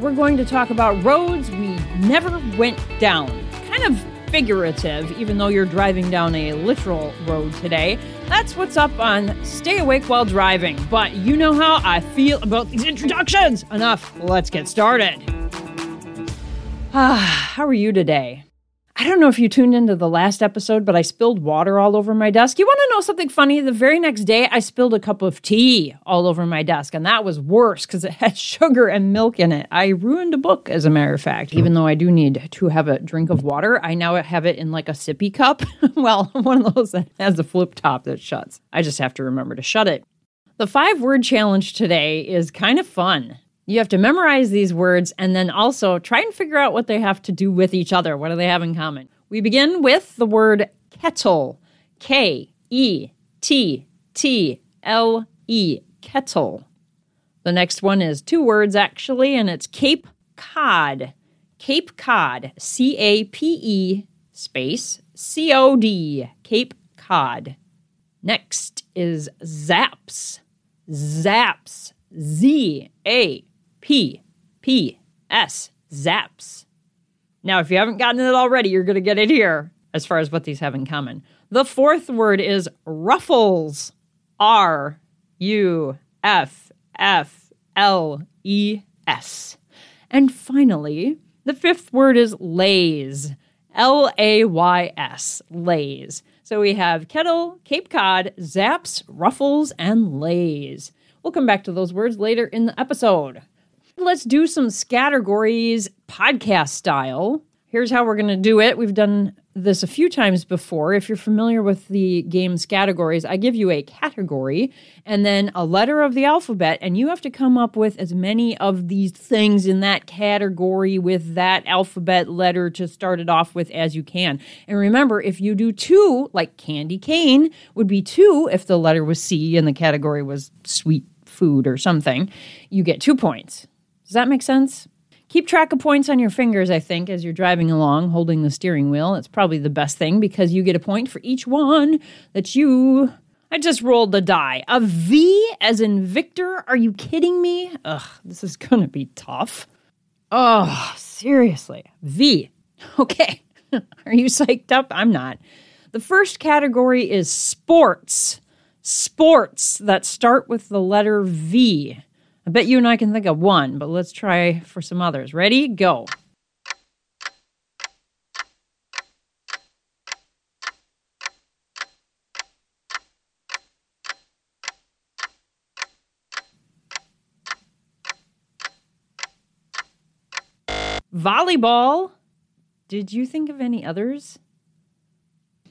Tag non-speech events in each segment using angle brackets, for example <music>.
we're going to talk about roads we never went down. Kind of figurative, even though you're driving down a literal road today. That's what's up on Stay Awake While Driving. But you know how I feel about these introductions. Enough. Let's get started. Ah, <sighs> how are you today? I don't know if you tuned into the last episode, but I spilled water all over my desk. You want to know something funny? The very next day, I spilled a cup of tea all over my desk, and that was worse because it had <laughs> sugar and milk in it. I ruined a book, as a matter of fact. Even though I do need to have a drink of water, I now have it in like a sippy cup. <laughs> well, <laughs> one of those that has a flip top that shuts. I just have to remember to shut it. The five word challenge today is kind of fun. You have to memorize these words and then also try and figure out what they have to do with each other. What do they have in common? We begin with the word kettle. K E T T L E. Kettle. The next one is two words actually, and it's Cape Cod. Cape Cod. C A P E space C O D. Cape Cod. Next is Zaps. Zaps. Z A P P S. Zaps. Now, if you haven't gotten it already, you're going to get it here as far as what these have in common. The fourth word is ruffles. R U F F L E S. And finally, the fifth word is lays. L A Y S. Lays. So we have kettle, Cape Cod, zaps, ruffles, and lays. We'll come back to those words later in the episode. Let's do some categories podcast style. Here's how we're going to do it. We've done this a few times before. If you're familiar with the game's categories, I give you a category and then a letter of the alphabet, and you have to come up with as many of these things in that category with that alphabet letter to start it off with as you can. And remember, if you do two, like candy cane would be two if the letter was C and the category was sweet food or something, you get two points. Does that make sense? Keep track of points on your fingers, I think, as you're driving along, holding the steering wheel. It's probably the best thing because you get a point for each one that you. I just rolled the die. A V as in Victor? Are you kidding me? Ugh, this is gonna be tough. Oh, seriously. V. Okay. <laughs> Are you psyched up? I'm not. The first category is sports. Sports that start with the letter V. I bet you and I can think of one, but let's try for some others. Ready? Go. Volleyball. Did you think of any others?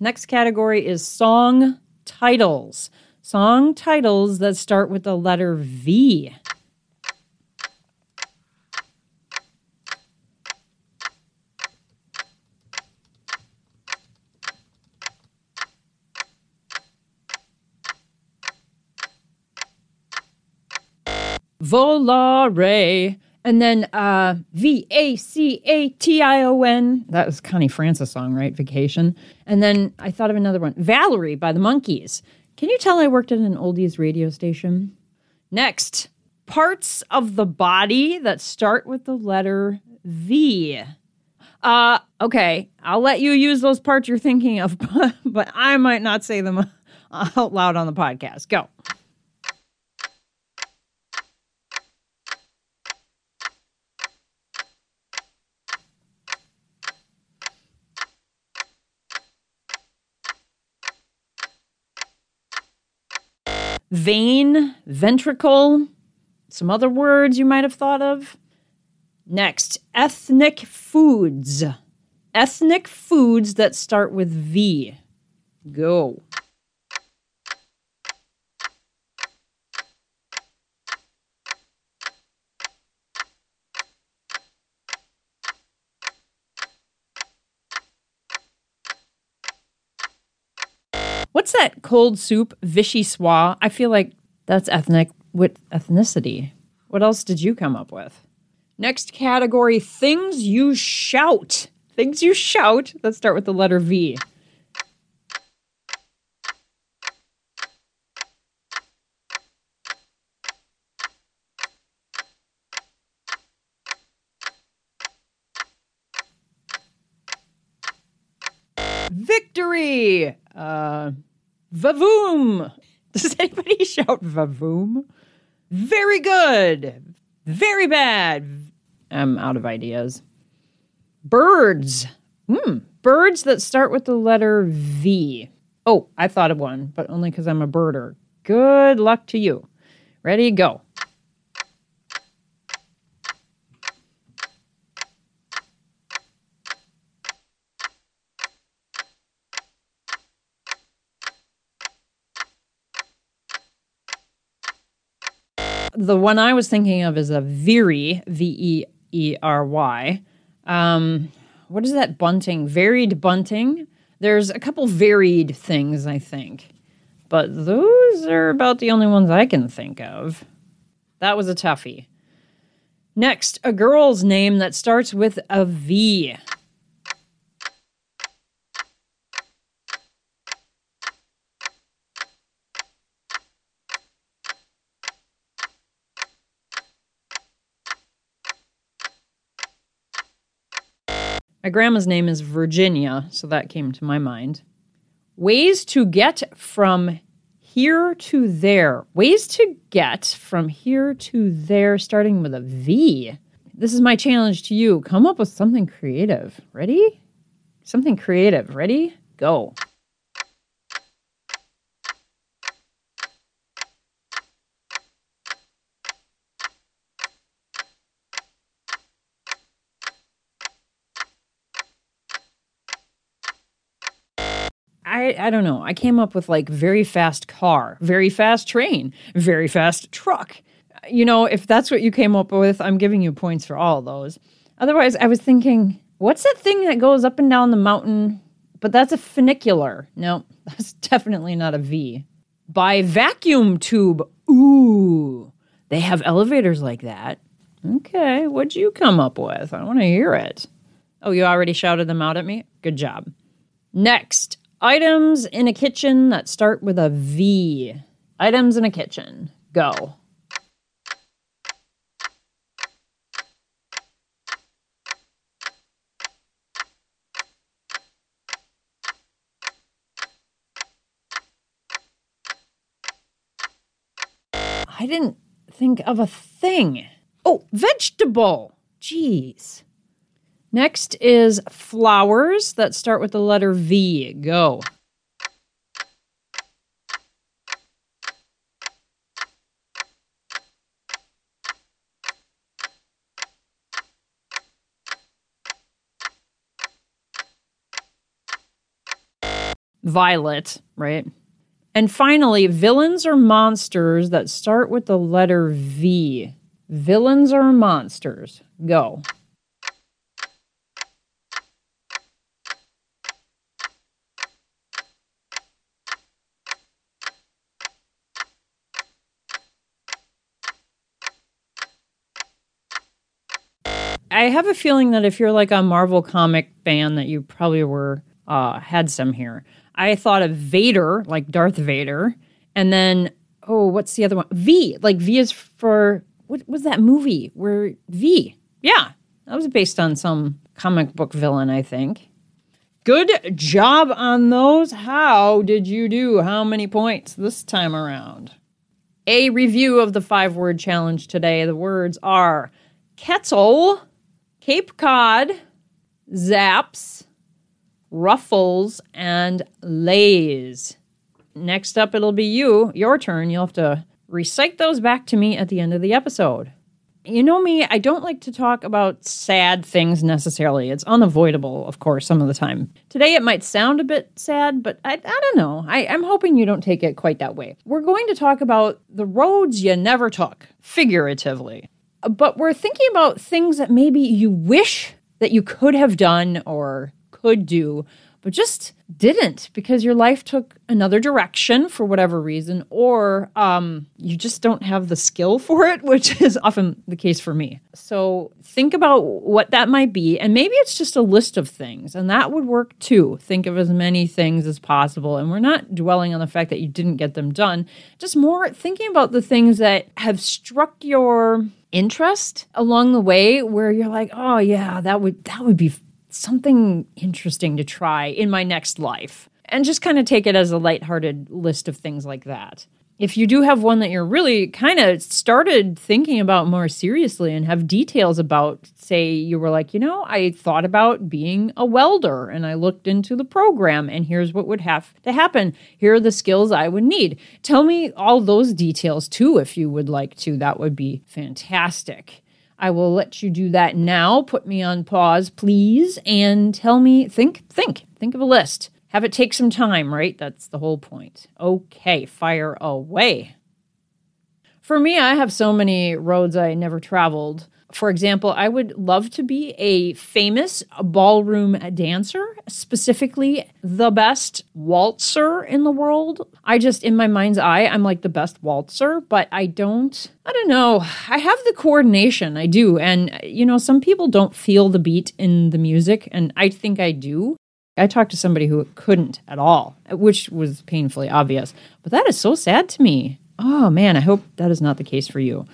Next category is song titles. Song titles that start with the letter V. Volare. And then uh, V A C A T I O N. That was Connie Francis song, right? Vacation. And then I thought of another one Valerie by the Monkees. Can you tell I worked at an oldies radio station? Next, parts of the body that start with the letter V. Uh, okay, I'll let you use those parts you're thinking of, <laughs> but I might not say them <laughs> out loud on the podcast. Go. Vein, ventricle, some other words you might have thought of. Next, ethnic foods. Ethnic foods that start with V. Go. What's that cold soup, vichyssoise? I feel like that's ethnic with ethnicity. What else did you come up with? Next category things you shout. Things you shout. Let's start with the letter V. Victory! Uh, Vavoom! <laughs> Does anybody <laughs> shout Vavoom? Very good. Very bad. I'm out of ideas. Birds. Hmm. Birds that start with the letter V. Oh, I thought of one, but only because I'm a birder. Good luck to you. Ready, go. The one I was thinking of is a veery, V E E R Y. Um, what is that bunting? Varied bunting. There's a couple varied things, I think, but those are about the only ones I can think of. That was a toughie. Next, a girl's name that starts with a V. My grandma's name is Virginia, so that came to my mind. Ways to get from here to there. Ways to get from here to there, starting with a V. This is my challenge to you. Come up with something creative. Ready? Something creative. Ready? Go. I, I don't know. I came up with like very fast car, very fast train, very fast truck. You know, if that's what you came up with, I'm giving you points for all those. Otherwise, I was thinking, what's that thing that goes up and down the mountain? But that's a funicular. No, <laughs> that's definitely not a V. By vacuum tube. Ooh, they have elevators like that. Okay, what'd you come up with? I want to hear it. Oh, you already shouted them out at me? Good job. Next, Items in a kitchen that start with a V. Items in a kitchen. Go. I didn't think of a thing. Oh, vegetable. Jeez. Next is flowers that start with the letter V. Go. Violet, right? And finally, villains or monsters that start with the letter V. Villains or monsters. Go. I have a feeling that if you're like a Marvel comic fan, that you probably were uh, had some here. I thought of Vader, like Darth Vader, and then oh, what's the other one? V, like V is for what was that movie where V? Yeah, that was based on some comic book villain, I think. Good job on those. How did you do? How many points this time around? A review of the five word challenge today. The words are Kettle Cape Cod, Zaps, Ruffles, and Lay's. Next up, it'll be you, your turn. You'll have to recite those back to me at the end of the episode. You know me, I don't like to talk about sad things necessarily. It's unavoidable, of course, some of the time. Today it might sound a bit sad, but I, I don't know. I, I'm hoping you don't take it quite that way. We're going to talk about the roads you never took, figuratively but we're thinking about things that maybe you wish that you could have done or could do, but just didn't because your life took another direction for whatever reason, or um, you just don't have the skill for it, <laughs> which is often the case for me. So think about what that might be, and maybe it's just a list of things, and that would work too. Think of as many things as possible, and we're not dwelling on the fact that you didn't get them done, just more thinking about the things that have struck your interest along the way where you're like, oh yeah, that would that would be something interesting to try in my next life. And just kind of take it as a lighthearted list of things like that if you do have one that you're really kind of started thinking about more seriously and have details about, say, you were like, you know, I thought about being a welder and I looked into the program and here's what would have to happen. Here are the skills I would need. Tell me all those details too, if you would like to. That would be fantastic. I will let you do that now. Put me on pause, please, and tell me, think, think, think of a list. Have it take some time, right? That's the whole point. Okay, fire away. For me, I have so many roads I never traveled. For example, I would love to be a famous ballroom dancer, specifically the best waltzer in the world. I just, in my mind's eye, I'm like the best waltzer, but I don't, I don't know. I have the coordination, I do. And, you know, some people don't feel the beat in the music, and I think I do. I talked to somebody who couldn't at all, which was painfully obvious. But that is so sad to me. Oh man, I hope that is not the case for you.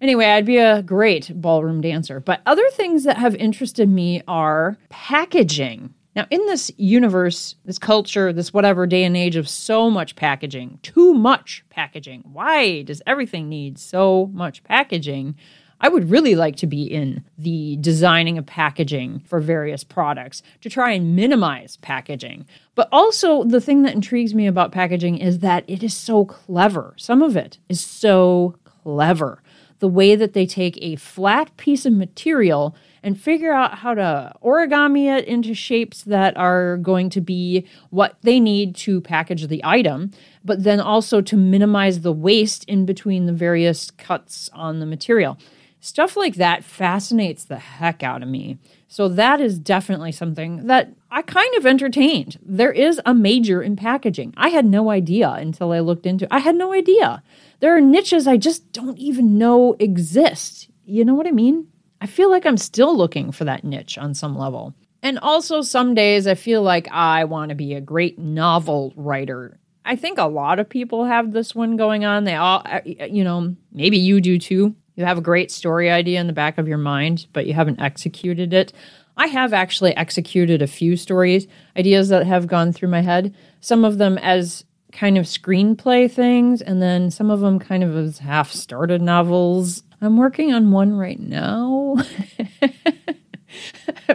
Anyway, I'd be a great ballroom dancer. But other things that have interested me are packaging. Now, in this universe, this culture, this whatever day and age of so much packaging, too much packaging, why does everything need so much packaging? I would really like to be in the designing of packaging for various products to try and minimize packaging. But also, the thing that intrigues me about packaging is that it is so clever. Some of it is so clever. The way that they take a flat piece of material and figure out how to origami it into shapes that are going to be what they need to package the item, but then also to minimize the waste in between the various cuts on the material. Stuff like that fascinates the heck out of me. So that is definitely something that I kind of entertained. There is a major in packaging. I had no idea until I looked into. I had no idea. There are niches I just don't even know exist. You know what I mean? I feel like I'm still looking for that niche on some level. And also, some days I feel like I want to be a great novel writer. I think a lot of people have this one going on. They all, you know, maybe you do too you have a great story idea in the back of your mind, but you haven't executed it. I have actually executed a few stories, ideas that have gone through my head, some of them as kind of screenplay things, and then some of them kind of as half started novels. I'm working on one right now. <laughs>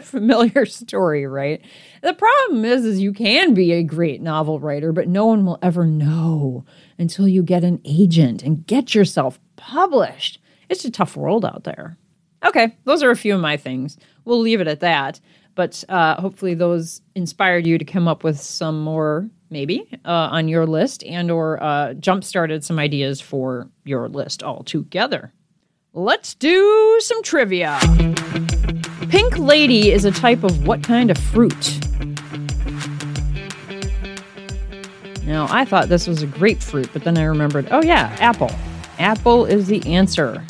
familiar story, right? The problem is is you can be a great novel writer, but no one will ever know until you get an agent and get yourself published. It's a tough world out there. Okay, those are a few of my things. We'll leave it at that. But uh, hopefully, those inspired you to come up with some more, maybe, uh, on your list, and or uh, jump started some ideas for your list altogether. Let's do some trivia. Pink lady is a type of what kind of fruit? Now, I thought this was a grapefruit, but then I remembered, oh yeah, apple. Apple is the answer.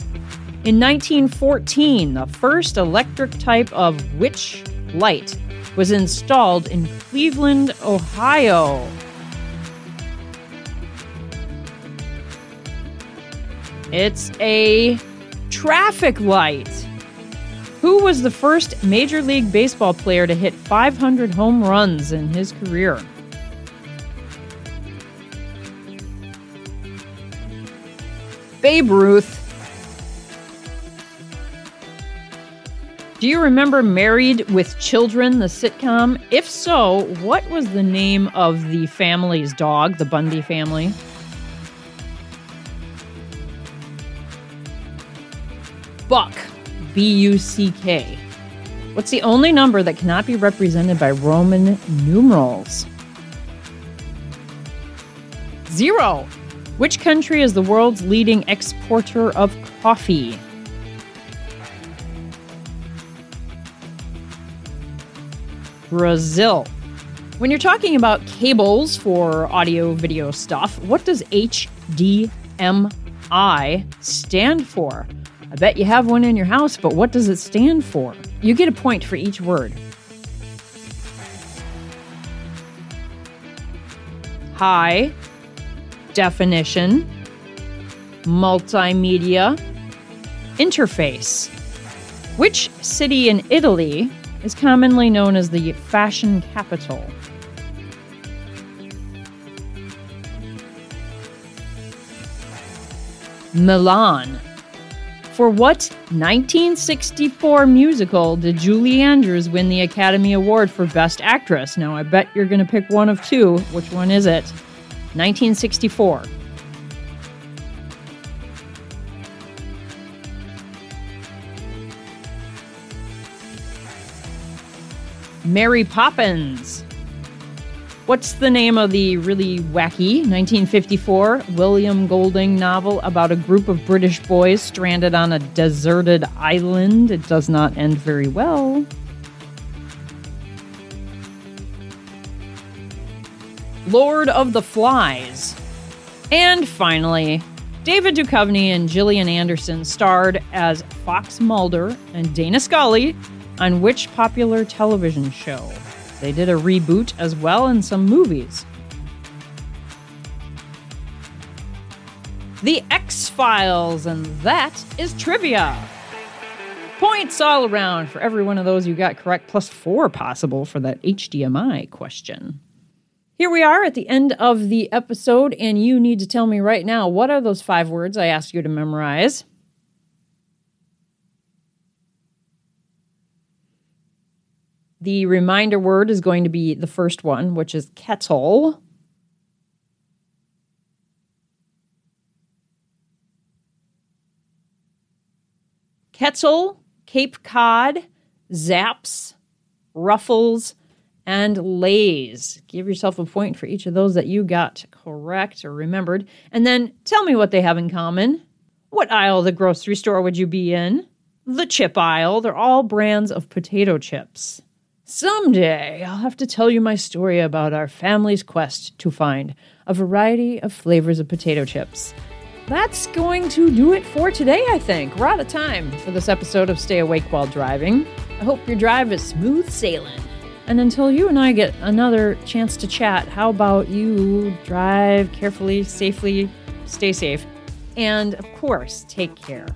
In 1914, the first electric type of which light was installed in Cleveland, Ohio. It's a traffic light. Who was the first Major League Baseball player to hit 500 home runs in his career? Babe Ruth. Do you remember Married with Children, the sitcom? If so, what was the name of the family's dog, the Bundy family? Buck. B U C K. What's the only number that cannot be represented by Roman numerals? Zero. Which country is the world's leading exporter of coffee? Brazil. When you're talking about cables for audio video stuff, what does HDMI stand for? I bet you have one in your house, but what does it stand for? You get a point for each word. High definition, multimedia, interface. Which city in Italy is commonly known as the fashion capital? Milan. For what 1964 musical did Julie Andrews win the Academy Award for Best Actress? Now, I bet you're going to pick one of two. Which one is it? 1964. Mary Poppins. What's the name of the really wacky 1954 William Golding novel about a group of British boys stranded on a deserted island? It does not end very well. Lord of the Flies. And finally, David Duchovny and Gillian Anderson starred as Fox Mulder and Dana Scully on which popular television show? They did a reboot as well in some movies. The X Files, and that is trivia. Points all around for every one of those you got correct, plus four possible for that HDMI question. Here we are at the end of the episode, and you need to tell me right now what are those five words I asked you to memorize? The reminder word is going to be the first one, which is kettle. Kettle, Cape Cod, Zaps, Ruffles, and Lay's. Give yourself a point for each of those that you got correct or remembered. And then tell me what they have in common. What aisle of the grocery store would you be in? The chip aisle. They're all brands of potato chips. Someday I'll have to tell you my story about our family's quest to find a variety of flavors of potato chips. That's going to do it for today, I think. We're out of time for this episode of Stay Awake While Driving. I hope your drive is smooth sailing. And until you and I get another chance to chat, how about you drive carefully, safely, stay safe, and of course, take care.